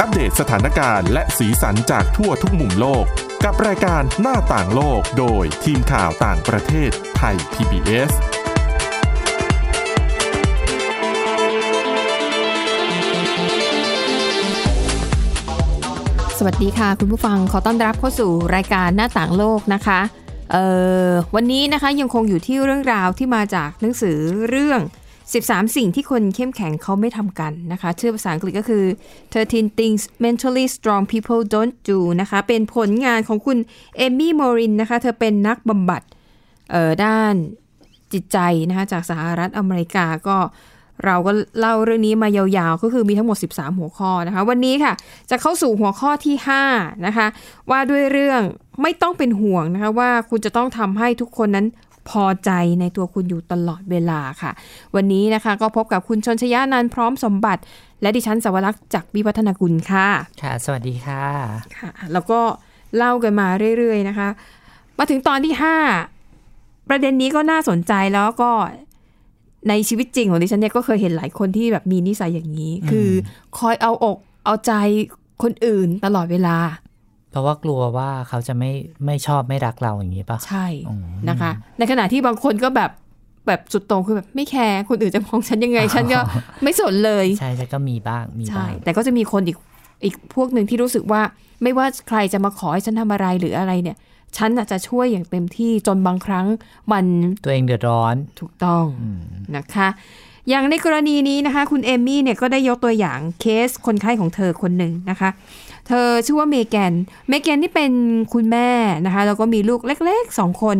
อัปเดตสถานการณ์และสีสันจากทั่วทุกมุมโลก กับรายการหน้าต่างโลกโดยทีมข่าวต่างประเทศไทย PBS สวัสดีค่ะ คุณผู้ฟังขอต้อนรับเข้าสู่รายการหน้าต่างโลกนะคะเอ่อวันนี้นะคะยังคงอยู่ที่เรื่องราวที่มาจากหนังสือเรื่อง 13 สิ่งที่คนเข้มแข็งเขาไม่ทำกันนะคะ ชื่อภาษาอังกฤษก็คือ 13 things mentally strong people don't do นะคะ เป็นผลงานของคุณเอมี่มอรินนะคะ เธอเป็นนักบำบัดด้านจิตใจนะคะ จากสหรัฐอเมริกาก็เราก็เล่าเรื่องนี้มายาวๆ ก็คือมีทั้งหมด 13 หัวข้อนะคะ วันนี้ค่ะ จะเข้าสู่หัวข้อที่ 5 นะคะ ว่าด้วยเรื่องไม่ต้องเป็นห่วงนะคะ ว่าคุณจะต้องทำให้ทุกคนนั้น พอใจในตัวคุณอยู่ตลอดเวลาค่ะ วันนี้นะคะก็พบกับคุณชนชยานันท์พร้อมสมบัติ และดิฉันสวรักษ์จากวิวัฒนากุลค่ะ ค่ะ สวัสดีค่ะค่ะ แล้วก็เล่ากันมาเรื่อยๆนะคะ มาถึงตอนที่ 5 ประเด็นนี้ก็น่าสนใจแล้วก็ในชีวิตจริงของดิฉันเนี่ยก็เคยเห็นหลายคนที่แบบมีนิสัยอย่างนี้ คือคอยเอาอกเอาใจคนอื่นตลอดเวลา เพราะว่ากลัวว่าเขาจะไม่ไม่ชอบไม่รักเราอย่างนี้ปะใช่อืมนะคะ ในขณะที่บางคนก็แบบแบบสุดโต่งคือแบบไม่แคร์คนอื่นจะมองฉันยังไง ฉันก็ไม่สนเลยใช่ใช่ก็มีบ้างมีใช่บ้างแต่ก็จะมีคนอีกอีกพวกหนึ่งที่รู้สึกว่า ไม่ว่าใครจะมาขอให้ฉันทำอะไรหรืออะไรเนี่ย ฉันน่ะจะช่วยอย่างเต็มที่จนบางครั้งมันตัวเองเดือดร้อนถูกต้องนะคะ อย่างในกรณีนี้นะคะ คุณเอมมี่เนี่ยก็ได้ยกตัวอย่างเคสคนไข้ของเธอคนหนึ่งนะคะ เธอชื่อว่าเมแกน เมแกนนี่เป็นคุณแม่นะคะ แล้วก็มีลูกเล็กๆสองคน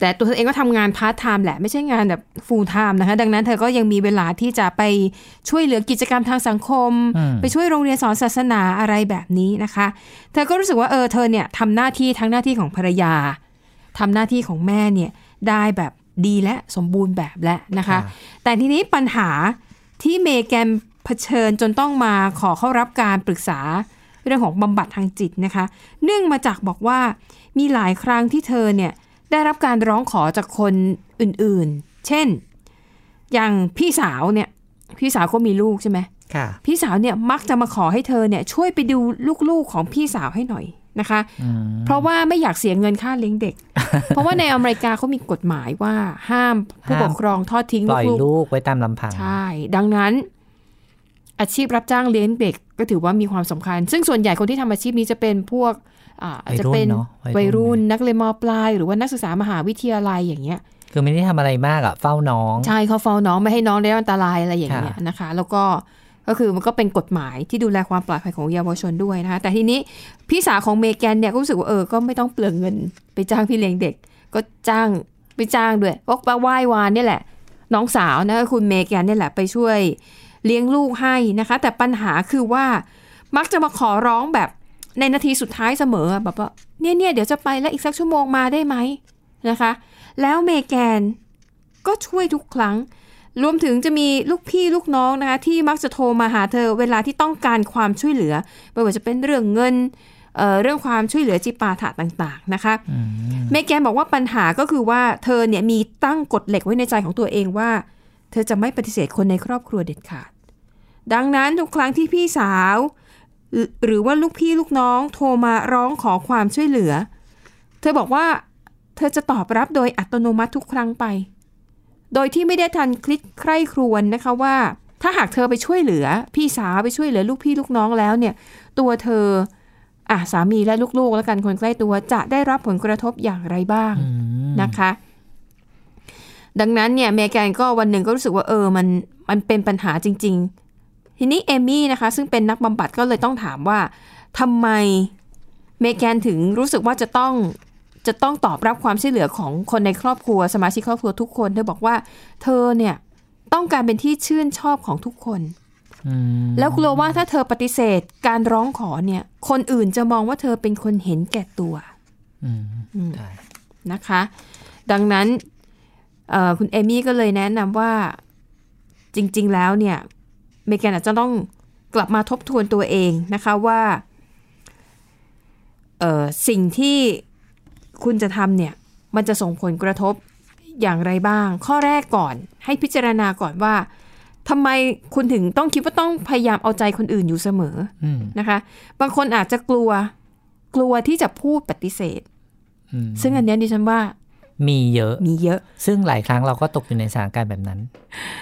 แต่ตัวเธอเองก็ทำงานพาร์ทไทม์แหละ ไม่ใช่งานแบบ full-time นะคะ ดังนั้นเธอก็ยังมีเวลาที่จะไปช่วยเหลือกิจกรรมทางสังคมอืมไปช่วยโรงเรียนสอนศาสนาอะไรแบบนี้นะคะ เธอก็รู้สึกว่าเออเธอเนี่ยทำหน้าที่ทั้งหน้าที่ของภรรยาทำหน้าที่ของแม่เนี่ยได้แบบดีและสมบูรณ์แบบและนะคะ แต่ทีนี้ปัญหาที่เมแกนเผชิญจนต้องมาขอเข้ารับการปรึกษา เรื่องของบำบัดทางจิตนะคะ เนื่องมาจากบอกว่ามีหลายครั้งที่เธอเนี่ยได้รับการร้องขอจากคนอื่นๆ เช่น อย่างพี่สาวเนี่ยพี่สาวก็มีลูกใช่ไหมค่ะพี่สาวเนี่ยมักจะมาขอให้เธอเนี่ยช่วยไปดูลูกๆของพี่สาวให้หน่อยนะคะอืมเพราะว่าไม่อยากเสียเงินค่าเลี้ยงเด็ก เพราะว่าในอเมริกาเขามีกฎหมายว่าห้ามผู้ปกครองทอดทิ้งปล่อยลูกลูกไว้ตามลำพังๆใช่ ดังนั้น อาชีพรับจ้างเลี้ยงเด็กก็ถือว่ามีความสำคัญ ซึ่งส่วนใหญ่คนที่ทำอาชีพนี้จะเป็นพวกอ่าอาจจะเป็นวัยรุ่นเนอะวัยรุ่นวัยรุ่นนักเรียนมปลาย หรือว่านักศึกษามหาวิทยาลัยอย่างเงี้ย คือไม่ได้ทำอะไรมากอะเฝ้าน้อง ใช่เขาเฝ้าน้องไม่ให้น้องได้รับอันตรายอะไรอย่างเงี้ยค่ะนะคะ แล้วก็ก็คือมันก็เป็นกฎหมายที่ดูแลความปลอดภัยของเยาวชนด้วยนะคะ แต่ทีนี้พี่สาวของเมแกนเนี่ยก็รู้สึกว่าเออ ก็ไม่ต้องเปลืองเงิน ไปจ้างพี่เลี้ยงเด็ก ก็จ้างไปจ้างด้วยก็ไปไหว้วานเนี่ยแหละ น้องสาวนะคุณเมแกนเนี่ยแหละไปช่วย เลี้ยงลูกให้นะคะ แต่ปัญหาคือว่ามักจะมาขอร้องแบบในนาทีสุดท้ายเสมอแบบว่าเนี่ยเนี่ยเดี๋ยวจะไปแล้วอีกสักชั่วโมงมาได้ไหมนะคะ แล้วเมแกนก็ช่วยทุกครั้ง รวมถึงจะมีลูกพี่ลูกน้องนะคะ ที่มักจะโทรมาหาเธอเวลาที่ต้องการความช่วยเหลือไม่ว่าจะเป็นเรื่องเงินเอ่อเรื่องความช่วยเหลือจิปาถะต่างๆนะคะอืมเมแกนบอกว่าปัญหาก็คือว่าเธอเนี่ยมีตั้งกฎเหล็กไว้ในใจของตัวเองว่า เธอจะไม่ปฏิเสธคนในครอบครัวเด็ดขาด ดังนั้นทุกครั้งที่พี่สาวหรือหรือว่าลูกพี่ลูกน้องโทรมาร้องขอความช่วยเหลือ เธอบอกว่าเธอจะตอบรับโดยอัตโนมัติทุกครั้งไป โดยที่ไม่ได้ทันคลิกใคร่ครวญนะคะว่า ถ้าหากเธอไปช่วยเหลือ พี่สาวไปช่วยเหลือลูกพี่ลูกน้องแล้วเนี่ย ตัวเธออะสามีและลูกๆ แล้วกันคนใกล้ตัวจะได้รับผลกระทบอย่างไรบ้างอืมนะคะ ดังนั้นเนี่ยเมแกนก็วันหนึ่งก็รู้สึกว่าเออมันมันเป็นปัญหาจริง ๆ ทีนี้เอมี่นะคะซึ่งเป็นนักบำบัดก็เลยต้องถามว่าทำไมเมแกนถึงรู้สึกว่าจะต้องจะต้องตอบรับความช่วยเหลือของคนในครอบครัวสมาชิกครอบครัวทุกคน เธอบอกว่า เธอเนี่ยต้องการเป็นที่ชื่นชอบของทุกคนอืมแล้วกลัวว่าถ้าเธอปฏิเสธการร้องขอเนี่ย คนอื่นจะมองว่าเธอเป็นคนเห็นแก่ตัวอืมอืมใช่นะคะ ดังนั้นเอ่อคุณเอมี่ก็เลยแนะนำว่าจริง ๆ แล้วเนี่ย เมแกนอาจจะต้องกลับมาทบทวนตัวเองนะคะว่าเอ่อสิ่งที่คุณจะทำเนี่ย มันจะส่งผลกระทบอย่างไรบ้าง ข้อแรกก่อนให้พิจารณาก่อนว่าทำไมคุณถึงต้องคิดว่าต้องพยายามเอาใจคนอื่นอยู่เสมออืมนะคะ บางคนอาจจะกลัวกลัวที่จะพูดปฏิเสธอืมซึ่งอันเนี้ยดิฉันว่า มีเยอะ มีเยอะ ซึ่งหลายครั้งเราก็ตกอยู่ในสถานการณ์แบบนั้น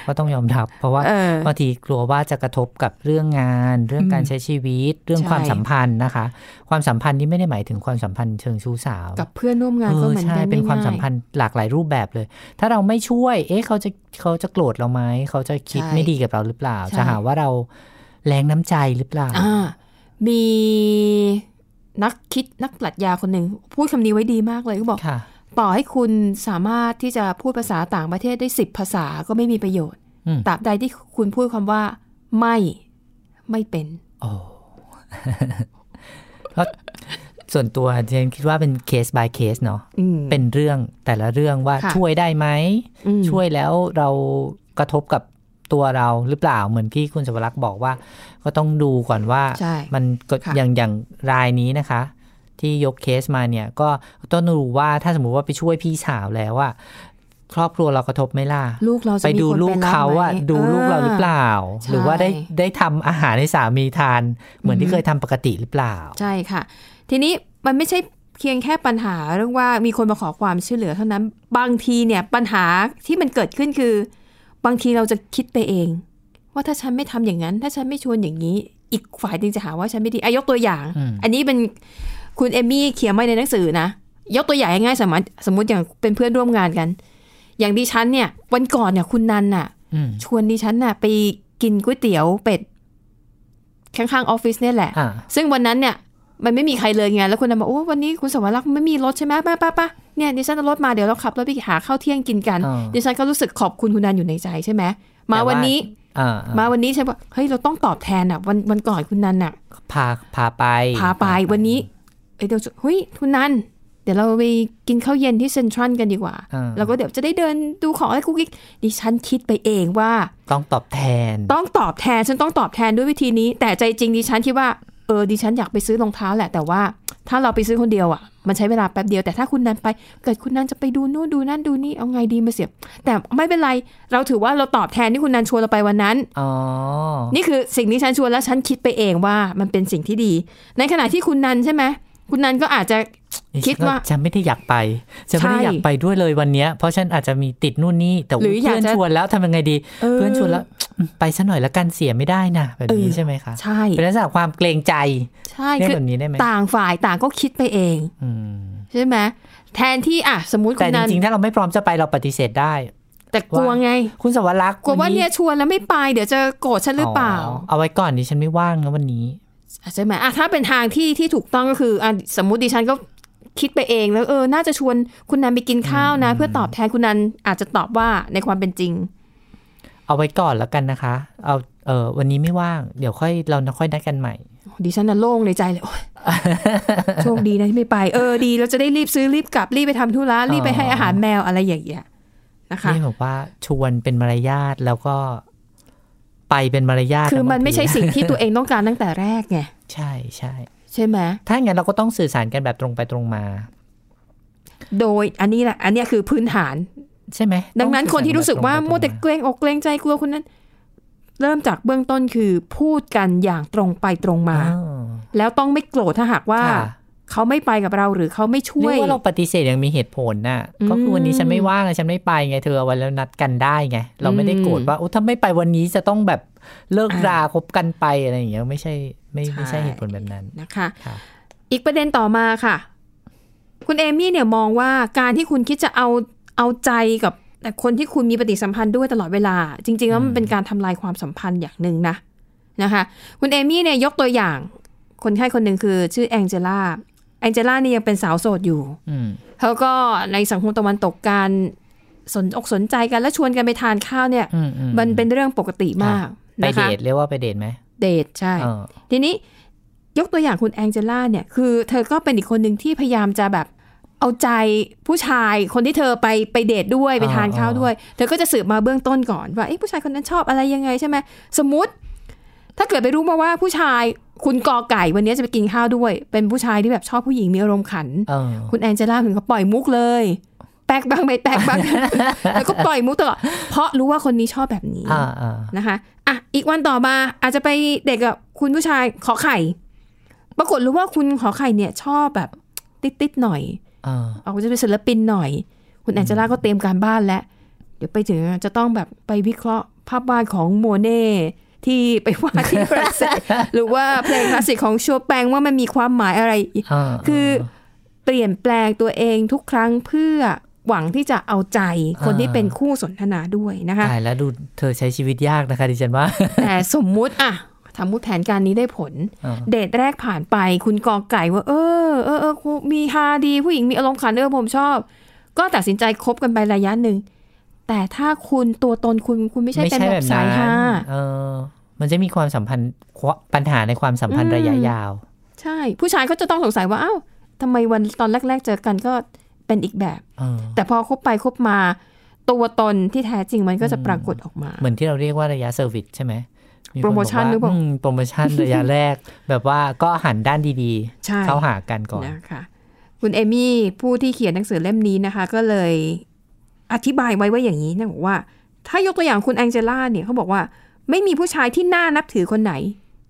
ก็ต้องยอมรับ เพราะว่าเออบางทีกลัวว่าจะกระทบกับเรื่องงาน เรื่องการใช้ชีวิต เรื่องใช่ความสัมพันธ์นะคะ ความสัมพันธ์นี่ไม่ได้หมายถึงความสัมพันธ์เชิงชู้สาว กับเพื่อนร่วมงานเอก็อเหมือนใช่กันเป็นความง่ยๆสัมพันธ์หลากหลายรูปแบบเลย ถ้าเราไม่ช่วย เอ๊ะเขาจะเขาจะโกรธเราไหมเขาจะคิดใช่ไม่ดีกับเราหรือเปล่าใช่จะหาว่าเราแรงน้ำใจหรือเปล่าอ่ามีนักคิดนักปรัชญาคนหนึ่งพูดคำนี้ไว้ดีมากเลยเขาบอกค่ะ ต่อให้คุณสามารถที่จะพูดภาษาต่างประเทศได้สิบภาษาก็ไม่มีประโยชน์อืมตราบใดที่คุณพูดคำว่า ไม่ ไม่เป็นโอ้เพราะส่วนตัวเจนคิดว่าเป็นเคส by เคสเนาะอืมเป็นเรื่องแต่ละเรื่องว่าค่ะช่วยได้ไหมอืมช่วยแล้วเรากระทบกับตัวเราหรือเปล่าเหมือนที่คุณสวรักษ์บอกว่า ก็ต้องดูก่อนว่าใช่มันก็ค่ะอย่างอย่างรายนี้นะคะ ที่ยกเคสมาเนี่ย ก็ต้องดูว่าถ้าสมมุติว่าไปช่วยพี่สาวแล้วว่าครอบครัวเรากระทบไหม่ล่ะลูกเราจะไปมีดูคนลูกรับเขาไหมอะดูลูกเราหรือเปล่าใช่หรือว่าได้ได้ทำอาหารให้สามีทาน เหมือนอือที่ฮึเคยทำปกติหรือเปล่า ใช่ค่ะ ทีนี้มันไม่ใช่เพียงแค่ปัญหาเรื่องว่ามีคนมาขอความช่วยเหลือเท่านั้น บางทีเนี่ยปัญหาที่มันเกิดขึ้นคือ บางทีเราจะคิดไปเอง ว่าถ้าฉันไม่ทำอย่างนั้น ถ้าฉันไม่ชวนอย่างนี้ อีกฝ่ายหนึงจะหาว่าฉันไม่ดีอายกตัวอย่างอืมอันนี้เป็น คุณเอมี่เขียนไว้ในหนังสือนะ ยกตัวอย่างง่ายๆสมมติสมมติอย่างเป็นเพื่อนร่วมงานกัน อย่างดิฉันเนี่ย วันก่อนเนี่ยคุณนันน่ะอืมชวนดิฉันน่ะ ไปกินก๋วยเตี๋ยวเป็ดข้างๆออฟฟิศเนี่ยแหละอ่าซึ่งวันนั้นเนี่ย มันไม่มีใครเลยไงแล้วคุณนันบอกโอ้วันนี้คุณสวรักษ์ไม่มีรถใช่ไหมป้าป้าป้าเนี่ยดิฉันเอารถมาเดี๋ยวเราขับรถไปหาข้าวเที่ยงกินกันอ่าดิฉันก็รู้สึกขอบคุณคุณนันอยู่ในใจใช่ไหมมาแต่ว่าวันนี้อ่ามาวันนี้ใช่ปะเฮ้ยเราต้องตอบแทนอะ วันวันก่อนคุณนันอะพาพาไปพาไปวันนี้ เอ้ยเดี๋ยวจะเฮ้ยคุณนันเดี๋ยวเราไปกินข้าวเย็นที่เซ็นทรัลกันดีกว่าอ่า แล้วก็เดี๋ยวจะได้เดินดูของอะไรกุ๊กกิ๊กดิฉันคิดไปเองว่า ต้องตอบแทน ต้องตอบแทนฉันต้องตอบแทนด้วยวิธีนี้ แต่ใจจริงดิฉันคิดว่าเออดิฉันอยากไปซื้อรองเท้าแหละ แต่ว่าถ้าเราไปซื้อคนเดียวอะ มันใช้เวลาแป๊บเดียวแต่ถ้าคุณนันไป เกิดคุณนันจะไปดูนู่นดูนั่นดูนี่เอาไงดีมาเสียบ แต่ไม่เป็นไรเราถือว่าเราตอบแทนที่คุณนันชวนเราไปวันนั้นอ๋อนี่คือสิ่งที่ฉันชวนแล้วฉันคิดไปเองว่ามันเป็นสิ่งที่ดี ในขณะที่คุณนันใช่ไหม คุณนันก็อาจจะคิดว่าฉันไม่ได้อยากไปฉันไม่ได้ใช่อยากไปด้วยเลยวันเนี้ยเพราะฉันอาจจะมีติดนู่นนี่แต่หรืออยากเพื่อนจะชวนแล้วทำยังไงดีเออเพื่อนชวนแล้วไปซะหน่อยละกันเสียไม่ได้นะแบบนี้เออใช่ไหมคะใช่เป็นลักษณะความเกรงใจใช่เรียกคือแบบนี้ได้ไหมต่างฝ่ายต่างก็คิดไปเองอืมใช่ไหมแทนที่อะสมมุติคุแต่ณจนันริงๆถ้าเราไม่พร้อมจะไปเราปฏิเสธได้ แต่กลัวไง คุณสวรักษ์กลัวว่านี้เนี่ยชวนแล้วไม่ไปเดี๋ยวจะโกรธฉันหรือเปล่า เอาไว้ก่อนดิฉันไม่ว่างนะวันนี้ ใช่ไหมอะถ้าเป็นทางที่ที่ถูกต้องก็คืออะสมมุติดิฉันก็คิดไปเองแล้วเออ น่าจะชวนคุณนันไปกินข้าวนะ เพื่อตอบแทนคุณนันอาจจะตอบว่าในความเป็นจริง เอาไว้ก่อนแล้วกันนะคะ เอาเออวันนี้ไม่ว่าง เดี๋ยวค่อยเราค่อยนัดกันใหม่ ดิฉันน่ะโล่งในใจเลยโอ๊ยโชคดีนะที่ไม่ไป เออดีเราจะได้รีบซื้อรีบกลับรีบไปทำธุระรีบไปให้อาหารแมวอะไรอย่างเงี้ยนะคะนี่บอกว่าชวนเป็นมารยาทแล้วก็ไปเป็นมารยาทคือนะมันบางทีไม่ใช่สิ่งที่ตัวเองต้องการตั้งแต่แรกไง ใช่ใช่ใช่ไหมถ้าอย่างนั้นเราก็ต้องสื่อสารกันแบบตรงไปตรงมา โดยอันนี้แหละอันเนี้ยคือพื้นฐานใช่ไหมดังนั้นต้องคนที่รู้สึกว่าสื่อสรมัวแต่บบเกรงอกเกรงใจกลัวคนนั้น เริ่มจากเบื้องต้นคือพูดกันอย่างตรงไปตรงตรงมาอ๋อแล้วต้องไม่โกรธถ้าหากว่าค่ะเขาไม่ไปกับเราหรือเขาไม่ช่เรีวยยกว่าเราปฏิเสธยังมีเหตุผลน่ะอืมก็คือวันนี้ฉันไม่ว่างอะฉันไม่ไปไงเธอเอาไว้แล้วนัดกันได้ไง เราไม่ได้โกรธว่าโอ้ถ้าไม่ไปวันนี้จะต้องแบบเลิกอ่าราคบกันไปอะไรอย่างเงี้ยไม่ใช่ ไม่ใช่ไม่ใช่เหตุผลแบบนั้นนะคะค่ะอีกประเด็นต่อมาค่ะ คุณเอมี่เนี่ยมองว่าการที่คุณคิดจะเอาเอาใจกับแต่คนที่คุณมีปฏิสัมพันธ์ด้วยตลอดเวลา จริง ๆ แล้วมันเป็นการทำลายความสัมพันธ์อย่างหนึ่งนะนะคะ คุณเอมี่เนี่ยยกตัวอย่างคนไข้คนหนึ่งคือชื่อแองเจล่าแองเจล่านี่ยังเป็นสาวโสดอยู่อืมเขาก็ในสังคมตะวันตกการสนอกสนใจกันและชวนกันไปทานข้าวเนี่ยอืมอืมันเป็นเรื่องปกติมากไปนะเดคะทเรียกว่าไปเดทไหม เดทใช่เออทีนี้ยกตัวอย่างคุณแองเจล่าเนี่ยคือเธอก็เป็นอีกคนหนึ่งที่พยายามจะแบบเอาใจผู้ชายคนที่เธอไปไปเดทด้วยไปทานข้าวด้วย เธอก็จะสืบมาเบื้องต้นก่อนว่าเอ๊ะผู้ชายคนนั้นชอบอะไรยังไงใช่ไหมสมมติ ถ้าเกิดไปรู้มาว่าผู้ชายคุณกอไก่วันนี้จะไปกินข้าวด้วย เป็นผู้ชายที่แบบชอบผู้หญิงมีอารมณ์ขันเออคุณแองเจล่าถึงเขาปล่อยมุกเลย แป๊กบ้างไม่แป๊กบ้างแล้วก็ปล่อยมุกตลอดเพราะรู้ว่าคนนี้ชอบแบบนี้อ่าอ่านะคะอะอีกวันต่อมาอาจจะไปเด็กกับคุณผู้ชายขอไข่ ปรากฏรู้ว่าคุณขอไข่เนี่ย ชอบแบบติดๆหน่อยอ่าเอาจะเป็นศิลปินหน่อย คุณแอนเจล่าก็เตรียมการบ้านแล้ว เดี๋ยวไปถึงจะต้องแบบไปวิเคราะห์ภาพวาดของโมเน่ที่ไปวาดที่ฝรั่งเศสหรือว่าเพลงคลาสสิกของโชแปงว่ามันมีความหมายอะไรอ่าคือเปลี่ยนแปลงตัวเองทุกครั้งเพื่อ หวังที่จะเอาใจคนที่เป็นคู่สนทนาด้วยนะคะตายแล้วดูเธอใช้ชีวิตยากนะคะดิฉันว่า แต่สมมุติอะทำมุติแผนการนี้ได้ผลอ่าเดทแรกผ่านไป คุณกอไก่ว่า เออเออเออมีฮาดี ผู้หญิงมีอารมณ์ขันเออผมชอบ ก็ตัดสินใจคบกันไประยะหนึ่ง แต่ถ้าคุณตัวตนคุณคุณไม่ใช่เป็นแบบสายฮาเออมันจะมีความสัมพันธ์ปัญหาในความสัมพันธ์อืมระยะยาว ใช่ ผู้ชายก็จะต้องสงสัยว่าเอ้าทำไมวันตอนแรก ๆ เจอกันก็ เป็นอีกแบบเออแต่พอคบไปคบมา ตัวตนที่แท้จริงมันก็จะปรากฏออกมา เหมือนที่เราเรียกว่าระยะ service ใช่ไหมคโปรโมชั่นบกว่าหรือเปล่ามโปรโมชั่นระยะแรก แบบว่าก็หันด้านดีใช่ๆเข้าหากันก่อนนะคะคุณเอมี่ผู้ที่เขียนหนังสือเล่มนี้นะคะ ก็เลยอธิบายไว้ว่าอย่างนี้นะบอกว่า ถ้ายกตัวอย่างคุณแองเจล่าเนี่ยเขาบอกว่า ไม่มีผู้ชายที่น่านับถือคนไหน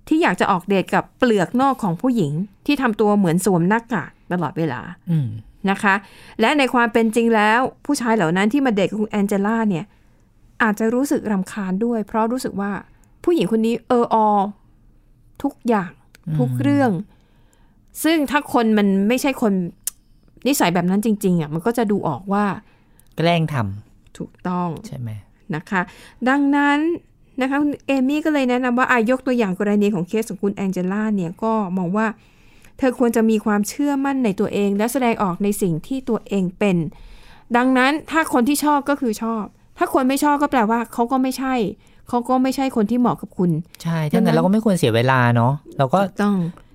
ที่อยากจะออกเดทกับเปลือกนอกของผู้หญิง ที่ทำตัวเหมือนสวมหน้ากากตลอดเวลาอืม นะคะ และในความเป็นจริงแล้วผู้ชายเหล่านั้นที่มาเดทกับคุณแองเจล่าเนี่ยอาจจะรู้สึกรำคาญด้วย เพราะรู้สึกว่าผู้หญิงคนนี้เอออทุกอย่างทุกเรื่อง ซึ่งถ้าคนมันไม่ใช่คนนิสัยแบบนั้นจริง ๆอะมันก็จะดูออกว่า แกล้งทำถูกต้องใช่ไหมนะคะ ดังนั้นนะคะคุณเอมี่ก็เลยแนะนำว่าอายกตัวอย่างกรณีของเคสของคุณแองเจล่าเนี่ยก็มองว่า เธอควรจะมีความเชื่อมั่นในตัวเอง และแสดงออกในสิ่งที่ตัวเองเป็น ดังนั้นถ้าคนที่ชอบก็คือชอบ ถ้าคนไม่ชอบก็แปลว่าเขาก็ไม่ใช่ เขาก็ไม่ใช่คนที่เหมาะกับคุณ ใช่ถ้างั้นเราก็ไม่ควรเสียเวลาเนาะเราก็ต้อง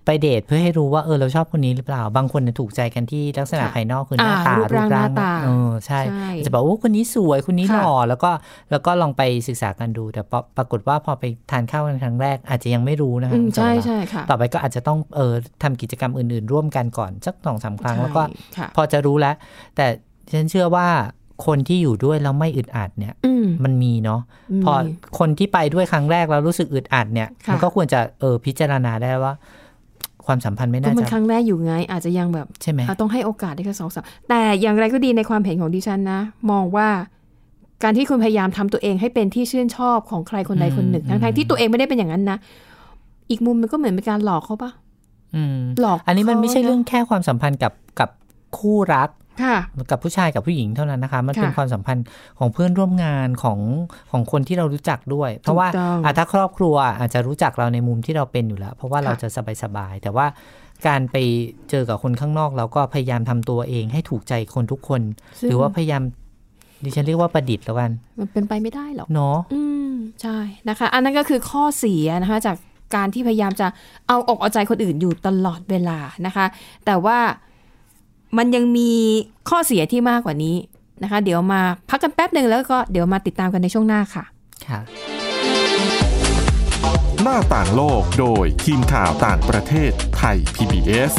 ไปเดทเพื่อให้รู้ว่าเออเราชอบคนนี้หรือเปล่า บางคนเนี่ยถูกใจกันที่ลักษณะค่ะภายนอกคือหน้าอ่าตารูปร่างหน้าตาเออใช่ใช่ จะบอกว่าคนนี้สวยคนนี้หค่ะล่อแล้วก็แล้วก็ลองไปศึกษากันดู แต่ปรปรากฏว่าพอไปทานข้าวกันครั้งแรก อาจจะยังไม่รู้นะคะอืมคุณสวใช่รรค์ใช่ค่ะต่อไปก็อาจจะต้องเออทำกิจกรรมอื่น ๆ ร่วมกันก่อนสักสองสามครั้งแล้วก็ใช่ค่ะพอจะรู้แล้ว แต่ฉันเชื่อว่าคนที่อยู่ด้วยแล้วไม่อึดอัดเนี่ยอืมมันมีเนาะมีพอคนที่ไปด้วยครั้งแรกแล้วรู้สึกอึดอัดเนี่ยค่ะมันก็ควรจะเออพิจารณาได้ว่า ความสัมพันธ์ไม่ก็น่ามันจะครั้งแรกอยู่ไง อาจจะยังแบบใช่ไหมอะต้องให้โอกาสได้แค่สองสามแต่อย่างไรก็ดีในความเห็นของดิฉันนะ มองว่าการที่คุณพยายามทำตัวเองให้เป็นที่ชื่นชอบของใครคนใดคนหนึ่งอืมทั้งๆที่ตัวเองไม่ได้เป็นอย่างนั้นนะ อีกมุมมันก็เหมือนเป็นการหลอกเขาปะอืมหลอก อันนี้มันไม่ใช่ขาะเรื่องแค่ความสัมพันธ์กับกับคู่รักค่ะ กับผู้ชายกับผู้หญิงเท่านั้นนะคะ มันเป็นค่ะความสัมพันธ์ของเพื่อนร่วมงานของของคนที่เรารู้จักด้วย เพราะว่าถูกต้องอะถ้าครอบครัวอาจจะรู้จักเราในมุมที่เราเป็นอยู่แล้ว เพราะว่าค่ะเราจะสบายๆแต่ว่าการไปเจอกับคนข้างนอก เราก็พยายามทำตัวเองให้ถูกใจคนทุกคนซึ่งหรือว่าพยายามดิฉันเรียกว่าประดิษฐ์แล้วกัน มันเป็นไปไม่ได้หรอกเนาะอืมใช่นะคะ อันนั้นก็คือข้อเสียนะคะจากการที่พยายามจะเอาอกเอาใจคนอื่นอยู่ตลอดเวลานะคะ แต่ว่า มันยังมีข้อเสียที่มากกว่านี้นะคะ เดี๋ยวมาพักกันแป๊บหนึ่งแล้วก็เดี๋ยวมาติดตามกันในช่วงหน้าค่ะ ค่ะ หน้าต่างโลกโดยทีมข่าวต่างประเทศไทย PBS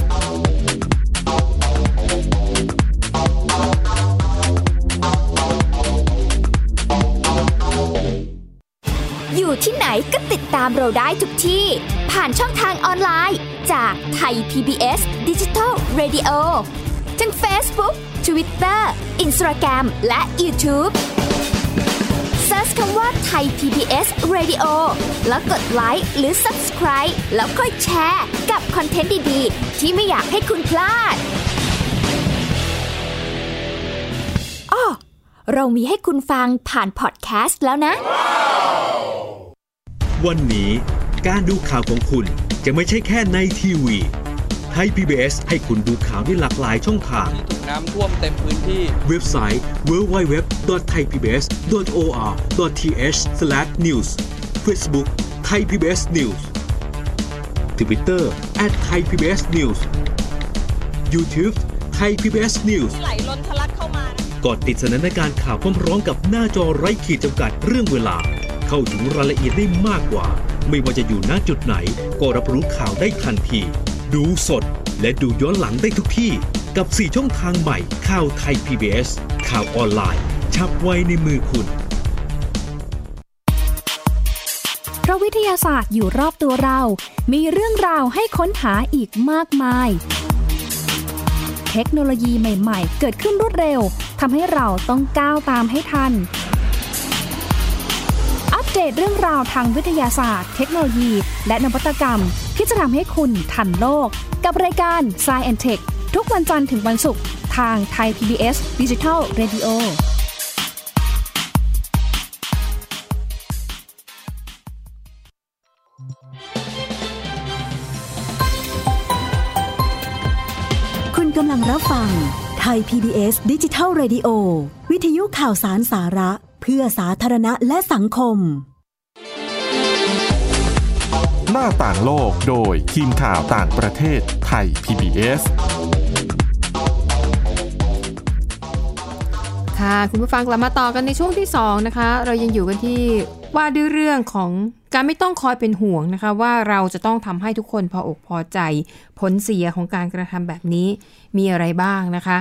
อยู่ที่ไหนก็ติดตามเราได้ทุกที่ ผ่านช่องทางออนไลน์ จากไทย PBS Digital Radio ทั้ง Facebook Twitter Instagram และ YouTube Search คำว่าไทย PBS Radio แล้วกดไลค์หรือ Subscribe แล้วค่อยแชร์ กับคอนเทนต์ดี ๆ ที่ไม่อยากให้คุณพลาดอ้อเรามีให้คุณฟังผ่านพอดแคสต์แล้วนะ วันนี้การดูข่าวของคุณจะไม่ใช่แค่ในทีวี ย PBS ให้คุณดูข่าวได้หลากหลายช่องทางถูกน้ำท่วมเต็มพื้นที่ เว็บไซต์ www.thaipbs.or.th/news Facebook Thai PBS News Twitter @thaipbsnews YouTube Thai PBS News ไหลล้นทะลักเข้ามานะกดติดสนันในการข่าวพร้อมๆกับหน้าจอไร้ขีดจำกัดเรื่องเวลา เข้าถึงรายละเอียดได้มากกว่า ไม่ว่าจะอยู่ณจุดไหน ก็รับรู้ข่าวได้ทันที ดูสดและดูย้อนหลังได้ทุกที่ กับ 4 ช่องทางใหม่ข่าวไทย PBS ข่าวออนไลน์ ชับไว้ในมือคุณ เพราะวิทยาศาสตร์อยู่รอบตัวเรา มีเรื่องราวให้ค้นหาอีกมากมาย เทคโนโลยีใหม่ ๆ เกิดขึ้นรวดเร็วทำให้เราต้องก้าวตามให้ทัน เดตเรื่องราวทางวิทยาศาสตร์ เทคโนโลยี และนวัตกรรม ที่จะทำให้คุณทันโลก กับรายการ s c i e n t e c h ทุกวันจันทร์ถึงวันศุกร์ทางไทย PBS Digital Radio คุณกำลังรับฟังไทย PBS ดิจิทัล Radio วิทยุข่าวสารสาระ เพื่อสาธารณะและสังคม หน้าต่างโลกโดยทีมข่าวต่างประเทศไทย PBS ค่ะ คุณผู้ฟังกลับมาต่อกันในช่วงที่ 2 นะคะ เรายังอยู่กันที่ว่าด้วยเรื่องของการไม่ต้องคอยเป็นห่วงนะคะ ว่าเราจะต้องทำให้ทุกคนพออกพอใจ ผลเสียของการกระทำแบบนี้มีอะไรบ้างนะคะ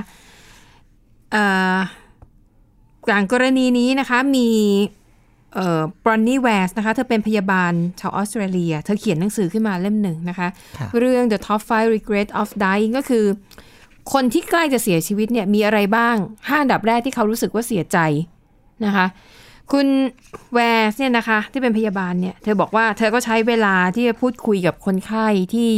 เอ่ออย่างกรณีนี้นะคะมีเอ่อบรอนนี่แวสนะคะ เธอเป็นพยาบาลชาวออสเตรเลีย เธอเขียนหนังสือขึ้นมาเล่มหนึ่งนะคะค่ะเรื่อง The Top 5 Regret of Dying ก็คือ คนที่ใกล้จะเสียชีวิตเนี่ยมีอะไรบ้างห้าอันดับแรกที่เขารู้สึกว่าเสียใจนะคะ คุณแวร์สเนี่ยนะคะ ที่เป็นพยาบาลเนี่ย เธอบอกว่าเธอก็ใช้เวลาที่จะพูดคุยกับคนไข้ที่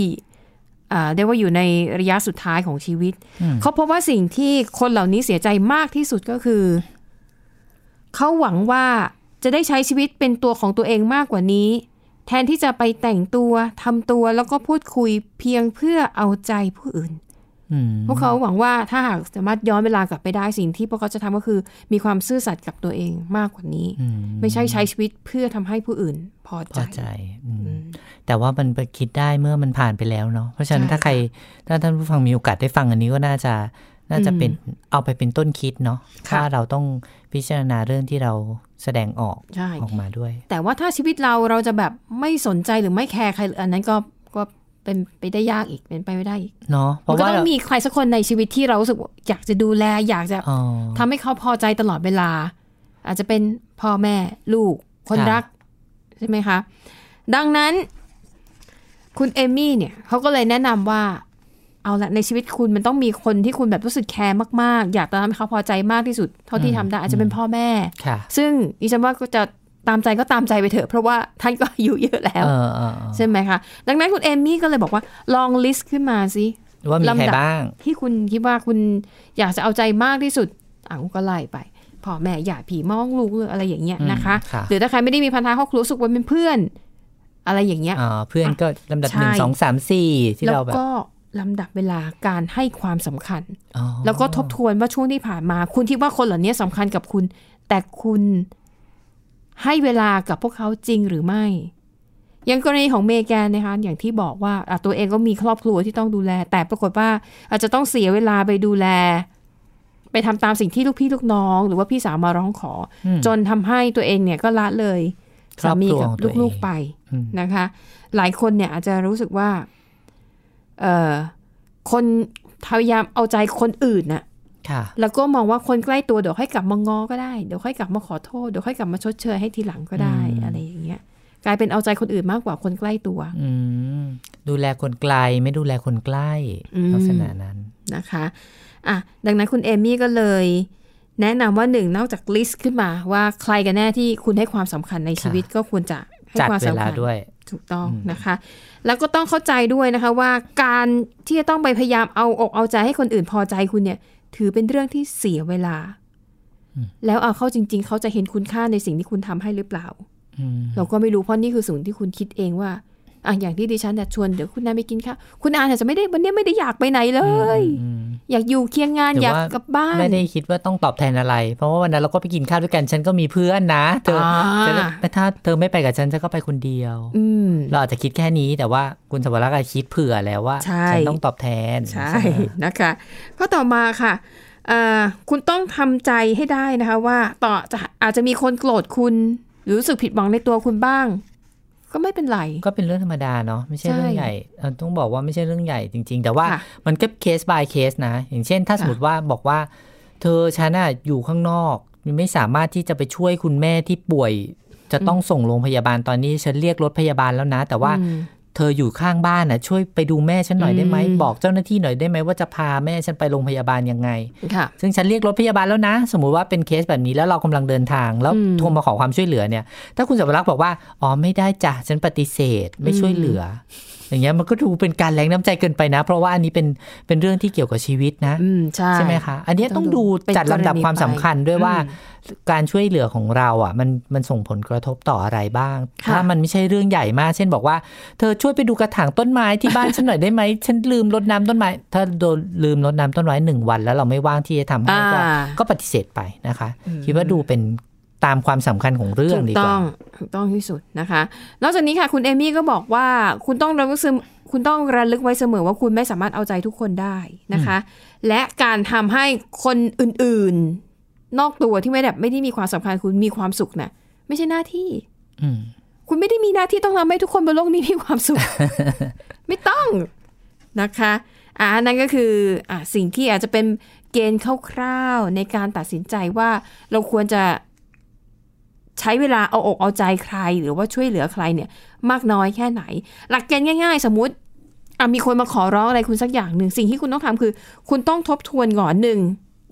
อ่าเรียกว่าอยู่ในระยะสุดท้ายของชีวิต เขาพบว่าสิ่งที่คนเหล่านี้เสียใจมากที่สุดก็คือ เขาหวังว่าจะได้ใช้ชีวิตเป็นตัวของตัวเองมากกว่านี้ แทนที่จะไปแต่งตัวทำตัวแล้วก็พูดคุยเพียงเพื่อเอาใจผู้อื่นอืมพวกเขาหวังว่าถ้าหากสามารถย้อนเวลากลับไปได้สิ่งที่พวกเขาจะทำก็คือ มีความซื่อสัตย์กับตัวเองมากกว่านี้อืไม่ใช่ใช้ชีวิตเพื่อทำให้ผู้อื่นพอพใจอใจอืมแต่ว่ามันไปคิดได้เมื่อมันผ่านไปแล้วเนาะเพราะฉะนั้นใช่ถ้าใครถ้าท่านผู้ฟังมีโอกาสได้ฟังอันนี้ก็น่าจะ น่าจะเป็นเอาไปเป็นต้นคิดเนาะค่ะว่าเราต้องพิจารณาเรื่องที่เราแสดงออกใช่ออกมาด้วย แต่ว่าถ้าชีวิตเราเราจะแบบไม่สนใจหรือไม่แคร์ใครอันนั้นก็ก็เป็นไปได้ยากอีกเป็นไปไม่ได้อีกเนาะเพมันราะก็ว่าต้องมีใครสักคนในชีวิตที่เรารู้สึกว่าอยากจะดูแล อยากจะอ๋อทำให้เขาพอใจตลอดเวลา อาจจะเป็นพ่อแม่ลูก คนค่ะรัก ใช่ไหมคะ ดังนั้น คุณเอมี่เนี่ยเขาก็เลยแนะนำว่า เอาละในชีวิตคุณมันต้องมีคนที่คุณแบบรู้สึกแคร์มากๆ อยากจะทำให้เขาพอใจมากที่สุด เท่าที่ทำได้อาจจะเป็นพ่อแม่ค่ะซึ่งดิฉันว่าก็จะตามใจก็ตามใจไปเถอะ เพราะว่าท่านก็อายุเยอะแล้วเออเออเออใช่ไหมคะ ดังนั้นคุณเอมี่ก็เลยบอกว่าลองลิสต์ขึ้นมาสิว่ามีใครลำดับบ้าง ที่คุณคิดว่าคุณอยากจะเอาใจมากที่สุดอะก็ไล่ไปพ่อแม่ญาติพี่น้องลูกหรืออะไรอย่างเงี้ยอืมนะคะค่ะหรือถ้าใครไม่ได้มีพันธะครอบครัวรู้สึกว่าเป็นเพื่อน อะไรอย่างเงี้ยอ่าเพื่อนก็ลำดับใช่หนึ่งสองสามสี่ที่แล้วเราแบบก็ ลำดับเวลาการให้ความสำคัญอ๋อแล้วก็ทบทวนว่าช่วงที่ผ่านมา คุณคิดว่าคนเหล่านี้สำคัญกับคุณ แต่คุณให้เวลากับพวกเขาจริงหรือไม่ อย่างกรณีของเมแกนนะคะ อย่างที่บอกว่าอะตัวเองก็มีครอบครัวที่ต้องดูแล แต่ปรากฏว่าอาจจะต้องเสียเวลาไปดูแล ไปทำตามสิ่งที่ลูกพี่ลูกน้อง หรือว่าพี่สาวมาร้องขออมจนทำให้ตัวเองเนี่ยก็ละเลยครอบสามีครัวกับของตัวเองลูกๆไปอืมนะคะ หลายคนเนี่ยอาจจะรู้สึกว่า เอ่อคนพยายามเอาใจคนอื่นน่ะค่ะแล้วก็มองว่าคนใกล้ตัวเดี๋ยวค่อยกลับมางอก็ได้ เดี๋ยวค่อยกลับมาขอโทษ เดี๋ยวค่อยกลับมาชดเชยให้ทีหลังก็ได้อืมอะไรอย่างเงี้ย กลายเป็นเอาใจคนอื่นมากกว่าคนใกล้ตัว อืมดูแลคนไกลไม่ดูแลคนใกล้อืมลักษณะนั้นนะคะอะดังนั้นคุณเอมี่ก็เลย แนะนำว่าหนึ่งนอกจากลิสต์ขึ้นมาว่าใครกันแน่ที่คุณให้ความสำคัญในชีวิตก็ควรจะให้ จัดความเวสำลาคัญด้วยถูกต้องอืมนะคะ แล้วก็ต้องเข้าใจด้วยนะคะว่าการที่จะต้องไปพยายามเอาอกเอาใจให้คนอื่นพอใจคุณเนี่ย ถือเป็นเรื่องที่เสียเวลา แล้วเอาเข้าจริง ๆ เขาจะเห็นคุณค่าในสิ่งที่คุณทำให้หรือเปล่าอืมเราก็ไม่รู้เพราะนี่คือสิ่งที่คุณคิดเองว่า อะอย่างที่ดิฉันจะชวนเดี๋ยวคุณนายไปกินข้าวคุณอาอาจจะไม่ได้วันนี้ไม่ได้อยากไปไหนเลยอืมอยากอยู่เคียงงานหรืออยากว่ากลับบ้านไม่ได้คิดว่าต้องตอบแทนอะไร เพราะว่าวันนั้นเราก็ไปกินข้าวด้วยกันฉันก็มีเพื่อนนะเธออ่าจะได้ถ้าเธอไม่ไปกับฉันฉันก็ไปคนเดียวอืมเราอาจจะคิดแค่นี้แต่ว่าคุณสวรักษ์อะคิดเผื่อแล้วว่าใช่ฉันต้องตอบแทนใช่ไหมนะคะข้อต่อมาค่ะเอ่อคุณต้องทำใจให้ได้นะคะว่าต่อจะอาจจะมีคนโกรธคุณหรือรู้สึกผิดหวังในตัวคุณบ้าง ก็ไม่เป็นไร ก็เป็นเรื่องธรรมดาเนาะไม่ใช่ใช่เรื่องใหญ่เอ่อต้องบอกว่าไม่ใช่เรื่องใหญ่จริง ๆ แต่ว่าค่ะมันก็เคส by เคสนะ อย่างเช่น ถ้าค่ะสมมติว่าบอกว่า เธอฉันอะอยู่ข้างนอกไม่สามารถที่จะไปช่วยคุณแม่ที่ป่วย จะต้องส่งโรงพยาบาลตอนนี้ฉันเรียกรถพยาบาลแล้วนะ แต่ว่าอืม เธออยู่ข้างบ้านน่ะช่วยไปดูแม่ฉันหน่อยได้ไหมอืมบอกเจ้าหน้าที่หน่อยได้ไหมว่าจะพาแม่ฉันไปโรงพยาบาลยังไงค่ะซึ่งฉันเรียกรถพยาบาลแล้วนะ สมมุติว่าเป็นเคสแบบนี้แล้วเรากำลังเดินทาง แล้วอืมโทรมาขอความช่วยเหลือเนี่ย ถ้าคุณสัวรักษ์บอกว่าอ๋อไม่ได้จ้ะฉันปฏิเสธไม่ช่วยเหลือ อย่างเงี้ยมันก็ดูเป็นการแรงน้ำใจเกินไปนะ เพราะว่าอันนี้เป็นเป็นเรื่องที่เกี่ยวกับชีวิตนะอืมใช่ใช่ไหมคะ อันเนี้ยต้องดูเป็นจัดลำดับความสำคัญด้วยว่าอืมการช่วยเหลือของเราอะ มันมันส่งผลกระทบต่ออะไรบ้างค่ะถ้ามันไม่ใช่เรื่องใหญ่มาก เช่นบอกว่า เธอช่วยไปดูกระถางต้นไม้ที่บ้านฉันหน่อยได้ไหมฉันลืมรดน้ำต้นไม้ถ้าโดนลืมรดน้ำต้นไม้หนึ่งวัน แล้วเราไม่ว่างที่จะทำให้ก็อ่าก็ปฏิเสธไปนะคะอืมคิดว่าดูเป็น ตามความสำคัญของเรื่องถูกดีกต้อว่างถูกต้องที่สุดนะคะ นอกจากนี้ค่ะ คุณเอมี่ก็บอกว่าคุณต้องระลึกซึมคุณต้องระลึกไว้เสมอว่าคุณไม่สามารถเอาใจทุกคนได้นะคะ และการทำให้คนอื่นๆ นอกตัวที่ไม่แบบไม่ได้มีความสำคัญคุณมีความสุขน่ะไม่ใช่หน้าที่ อืมคุณไม่ได้มีหน้าที่ต้องทำให้ทุกคนบนโลกนี้มีความสุข ไม่ต้องนะคะอ่านั่นก็คืออะสิ่งที่อาจจะเป็นเกณฑ์คร่าวๆในการตัดสินใจว่าเราควรจะ ใช้เวลาเอาอกเอาใจใคร หรือว่าช่วยเหลือใครเนี่ย มากน้อยแค่ไหน หลักเกณฑ์ง่าย ๆ สมมติอะมีคนมาขอร้องอะไรคุณสักอย่างหนึ่งสิ่งที่คุณต้องทำคือ คุณต้องทบทวนก่อนหนึ่ง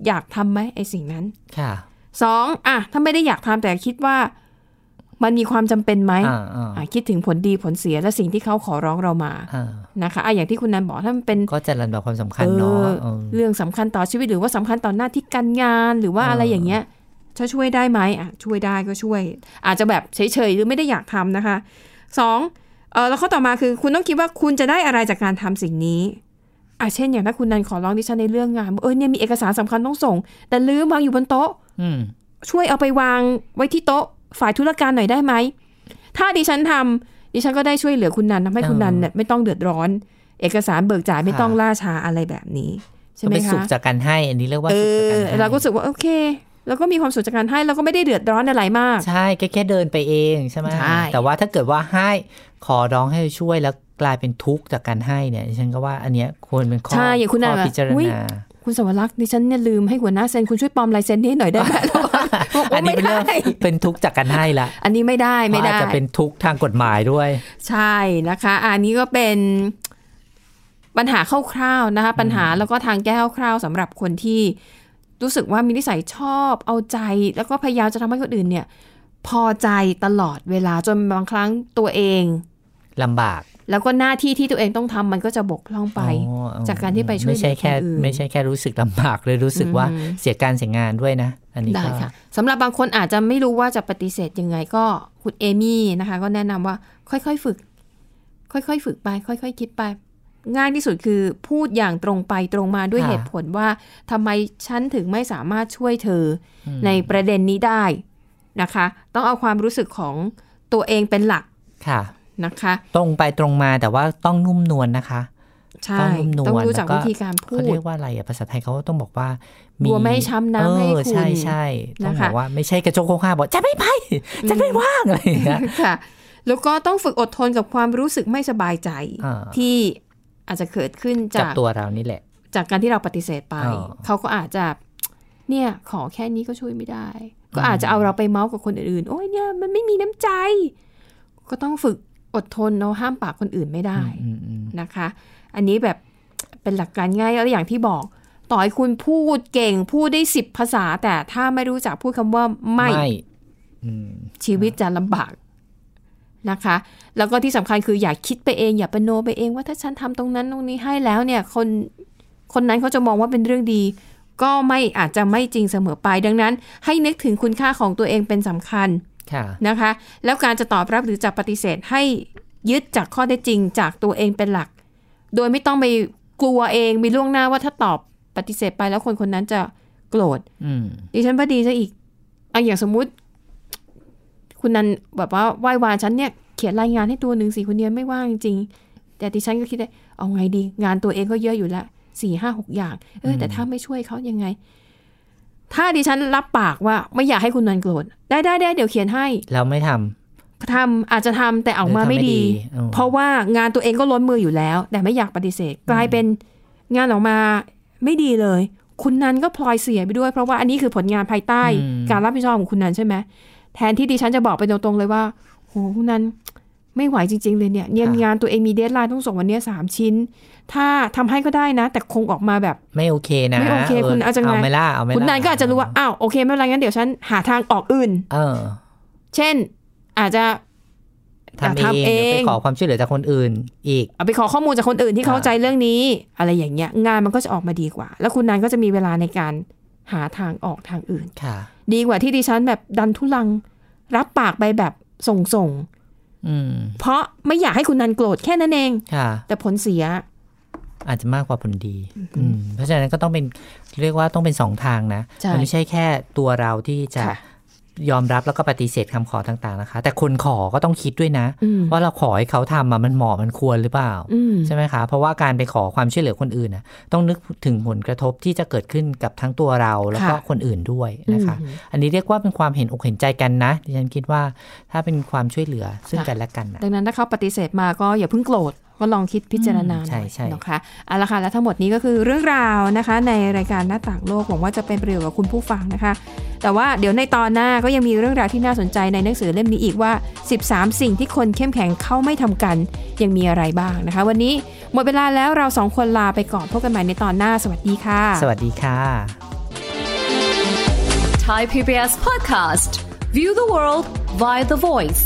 อยากทำไหมไอ้สิ่งนั้น ค่ะสองอะถ้าไม่ได้อยากทำแต่คิดว่ามันมีความจำเป็นไหมอ่าอ่าอะคิดถึงผลดีผลเสียและสิ่งที่เขาขอร้องเรามาอ่านะคะอะอย่างที่คุณนันบอกถ้ามันเป็นก็จะลำดับความสำคัญเนาะเออเออเรื่องสำคัญต่อชีวิตหรือว่าสำคัญต่อหน้าที่การงานหรือว่าเออออะไรอย่างเงี้ย จะช่วยได้ไหมอะช่วยได้ก็ช่วย อาจจะแบบเฉยๆหรือไม่ได้อยากทำนะคะสองเออแล้วข้อต่อมาคือคุณต้องคิดว่าคุณจะได้อะไรจากการทำสิ่งนี้อะเช่นอย่างถ้าคุณนันขอร้องดิฉันในเรื่องงานบอกเออเนี่ยมีเอกสารสำคัญต้องส่ง แต่ลืมวางอยู่บนโต๊ะอืมช่วยเอาไปวางไว้ที่โต๊ะฝ่ายธุรการหน่อยได้ไหมถ้าดิฉันทำดิฉันก็ได้ช่วยเหลือคุณนันทำให้คุณนันเนี่ยไม่ต้องเดือดร้อน เอกสารเบิกจ่ายไม่ต้องล่าช้าอะไรแบบนี้ใช่ก็ไหมเป็นสุขคะจากการให้ อันนี้เรียกว่าเอสุขจากอการให้เราก็รู้สึกว่าโอเค แล้วก็มีความสุขจากการให้แล้วก็ไม่ได้เดือดร้อนอะไรมาก ใช่แค่แค่เดินไปเองใช่ไหมใช่แต่ว่าถ้าเกิดว่าให้ขอร้องให้ช่วยแล้วกลายเป็นทุกข์จากการให้เนี่ยดิฉันก็ว่าอันเนี้ยควรเป็นข้อใช่อย่างคุณนันข้อแบบพิจารอุ๊ยณาคุณสวรักษ์ดิฉันเนี่ยลืมให้หัวหน้าเซ็นคุณช่วยปลอมลายเซ็นให้หน่อยได้ไหมบอกว่าอันนี้ไม่เป็นเรื่องได้เป็นทุกข์จากการให้ละ อันนี้ไม่ได้ไม่เพราะได้อาจจะเป็นทุกข์ทางกฎหมายด้วย ใช่นะคะ อันนี้ก็เป็นปัญหาคร่าวๆนะคะ ปัญหาแล้วก็ทางแก้คร่าวๆสำหรับคนที่ รู้สึกว่ามีนิสัยชอบเอาใจ แล้วก็พยายามจะทำให้คนอื่นเนี่ย พอใจตลอดเวลาจนบางครั้งตัวเองลำบาก แล้วก็หน้าที่ที่ตัวเองต้องทำมันก็จะบกพร่องไปอ๋อจากการที่ไปช่วยไม่ใช่แค่เหลือคนอื่นไม่ใช่แค่รู้สึกลำบากเลยรู้สึกว่าอืมเสียการเสียงานด้วยนะ อันนี้ได้ก็ค่ะสำหรับบางคนอาจจะไม่รู้ว่าจะปฏิเสธยังไงก็คุณเอมี่นะคะ ก็แนะนำว่าค่อยๆฝึก ค่อยๆฝึกไป ค่อยๆคิดไป ง่ายที่สุดคือพูดอย่างตรงไปตรงมาด้วยเหตุผลว่าทำไมฉันถึงไม่สามารถช่วยเธออในประเด็นนี้ได้นะคะ ต้องเอาความรู้สึกของตัวเองเป็นหลักค่ะนะคะ ตรงไปตรงมาแต่ว่าต้องนุ่มนวลนะคะใช่ต้องนุ่มนวลต้องรู้จักแล้วก็วิธีการพูเขาดเรียกว่าอะไรอะภาษาไทยเขาต้องบอกว่าบัวไม่ให้ช้ำน้ำให้เออคุณใช่ใช่ต้องนะคะบอกว่าไม่ใช่กระโจกโคกห้าบอกจะไม่ไปจะไม่ว่างอะไรอย่างเงี้ยค่ะ แล้วก็ต้องฝึกอดทนกับความรู้สึกไม่สบายใจอ่าที่ อาจจะเกิดขึ้นจากจากตัวเรานี่แหละ จากการที่เราปฏิเสธไปอ๋อเขาก็อาจจะเนี่ยขอแค่นี้ก็ช่วยไม่ได้ ก็อาจจะเอาเราไปเมาส์กับคนอื่นๆ โอ้ยเนี่ยมันไม่มีน้ำใจ ก็ต้องฝึกอดทนเนาะห้ามปากคนอื่นไม่ได้อืมอืมนะคะ อันนี้แบบเป็นหลักการง่ายแล้วอย่างที่บอกต่อให้คุณพูดเก่งพูดได้สิบภาษา แต่ถ้าไม่รู้จักพูดคำว่าไม่อืมชีวิตจะลำบาก นะคะ แล้วก็ที่สำคัญคืออย่าคิดไปเอง อย่าประโนไปเองว่าถ้าฉันทำตรงนั้นตรงนี้ให้แล้วเนี่ยคนคนนั้นเขาจะมองว่าเป็นเรื่องดี ก็ไม่อาจจะไม่จริงเสมอไป ดังนั้น ให้นึกถึงคุณค่าของตัวเองเป็นสำคัญค่ะนะคะ แล้วการจะตอบรับหรือจะปฏิเสธให้ยึดจากข้อเท็จจริงจากตัวเองเป็นหลัก โดยไม่ต้องไปกลัวเองมีล่วงหน้าว่าถ้าตอบปฏิเสธไปแล้วคนคนนั้นจะโกรธอืมดิฉันว่าดีซะอีกเอาอย่างสมมุติ คุณนันแบบว่าไหว้วานฉันเนี่ยเขียนรายงานให้ตัวหนึ่งสิคนเนี้ยไม่ว่างจริงๆแต่ดิฉันก็คิดได้เอาไงดี งานตัวเองก็เยอะอยู่แล้วสี่ห้าหกอย่าง เออ แต่ถ้าไม่ช่วยเขายังไง ถ้าดิฉันรับปากว่าไม่อยากให้คุณนันโกรธได้ได้ได้เดี๋ยวเขียนให้เราไม่ททำอาจจะทำแต่ออกมาไม่ดีอืมเพราะว่างานตัวเองก็ล้นมืออยู่แล้ว แต่ไม่อยากปฏิเสธ กลายเป็นงานออกมาไม่ดีเลย คุณนันก็พลอยเสียไปด้วย เพราะว่าอันนี้คือผลงานภายใต้ การรับผิดชอบของคุณนันใช่ไหมแท นที่ดิฉันจะบอกไปตรงๆเลยว่าโหคุณนันไม่ไหวจริง ๆ เลยเนี่ยเนี่ยงานตัวเองมีเดทไลน์ต้องส่งวันเนี้ยสามชิ้น ถ้าทำให้ก็ได้นะ แต่คงออกมาแบบไม่โอเคนะ ไม่โอเคคุณอาจจะไงเอาไม่ล่ะเอาไม่ล่ะคุณนันก็อาจจะรู้ว่าอ้าวโอเคไม่เป็นไรงั้นเดี๋ยวฉันหาทางออกอื่น เออ เช่น อาจจะทำเองทำเอเดี๋ยวไปงขอความช่วยเหลือจากคนอื่น อีกเอาไปขอข้อมูลจากคนอื่นที่อ่าเข้าใจเรื่องนี้ อะไรอย่างเงี้ย งานมันก็จะออกมาดีกว่า แล้วคุณนันก็จะมีเวลาในการหาทางออกทางอื่นค่ะ ดีกว่าที่ดิฉันแบบดันทุลัง รับปากไปแบบส่งส่งอืมๆเพราะไม่อยากให้คุณนันโกรธแค่นั้นเองค่ะแต่ผลเสีย อาจจะมากกว่าผลดีอืมเพราะฉะนั้นก็ต้องเป็นเรียกว่าต้องเป็นสองทางนะใช่มัไม่ใช่แค่ตัวเราที่จะค่ะ ยอมรับแล้วก็ปฏิเสธคำขอต่างๆนะคะ แต่คนขอก็ต้องคิดด้วยนะอืมว่าเราขอให้เขาทำอะมันเหมาะมันควรหรือเปล่าอืมใช่ไหมคะ เพราะว่าการไปขอความช่วยเหลือคนอื่นน่ะต้องนึกถึงผลกระทบที่จะเกิดขึ้นกับทั้งตัวเราแล้วก็ค่ะคนอื่นด้วยนะคะอืมอันนี้เรียกว่าเป็นความเห็นอกเห็นใจกันนะดิฉันคิดว่าถ้าเป็นความช่วยเหลือซึ่งค่ะกันและกันน่ะดังนั้นถ้าเขาปฏิเสธมาก็อย่าเพิ่งโกรธ ก็ลองคิดพิจารณาหใช่น่อยใช่นะคะเอาละค่ะและทั้งหมดนี้ก็คือเรื่องราวนะคะ ในรายการหน้าต่างโลกหวังว่าจะเป็นประโยชน์กับคุณผู้ฟังนะคะ แต่ว่าเดี๋ยวในตอนหน้าก็ยังมีเรื่องราวที่น่าสนใจในหนังสือเล่มนี้อีกว่า 13 สิ่งที่คนเข้มแข็งเขาไม่ทำกันยังมีอะไรบ้างนะคะ วันนี้หมดเวลาแล้วเราสองคนลาไปก่อนพบกันใหม่ในตอนหน้าสวัสดีค่ะ สวัสดีค่ะ Thai PBS podcast. View the world via the voice.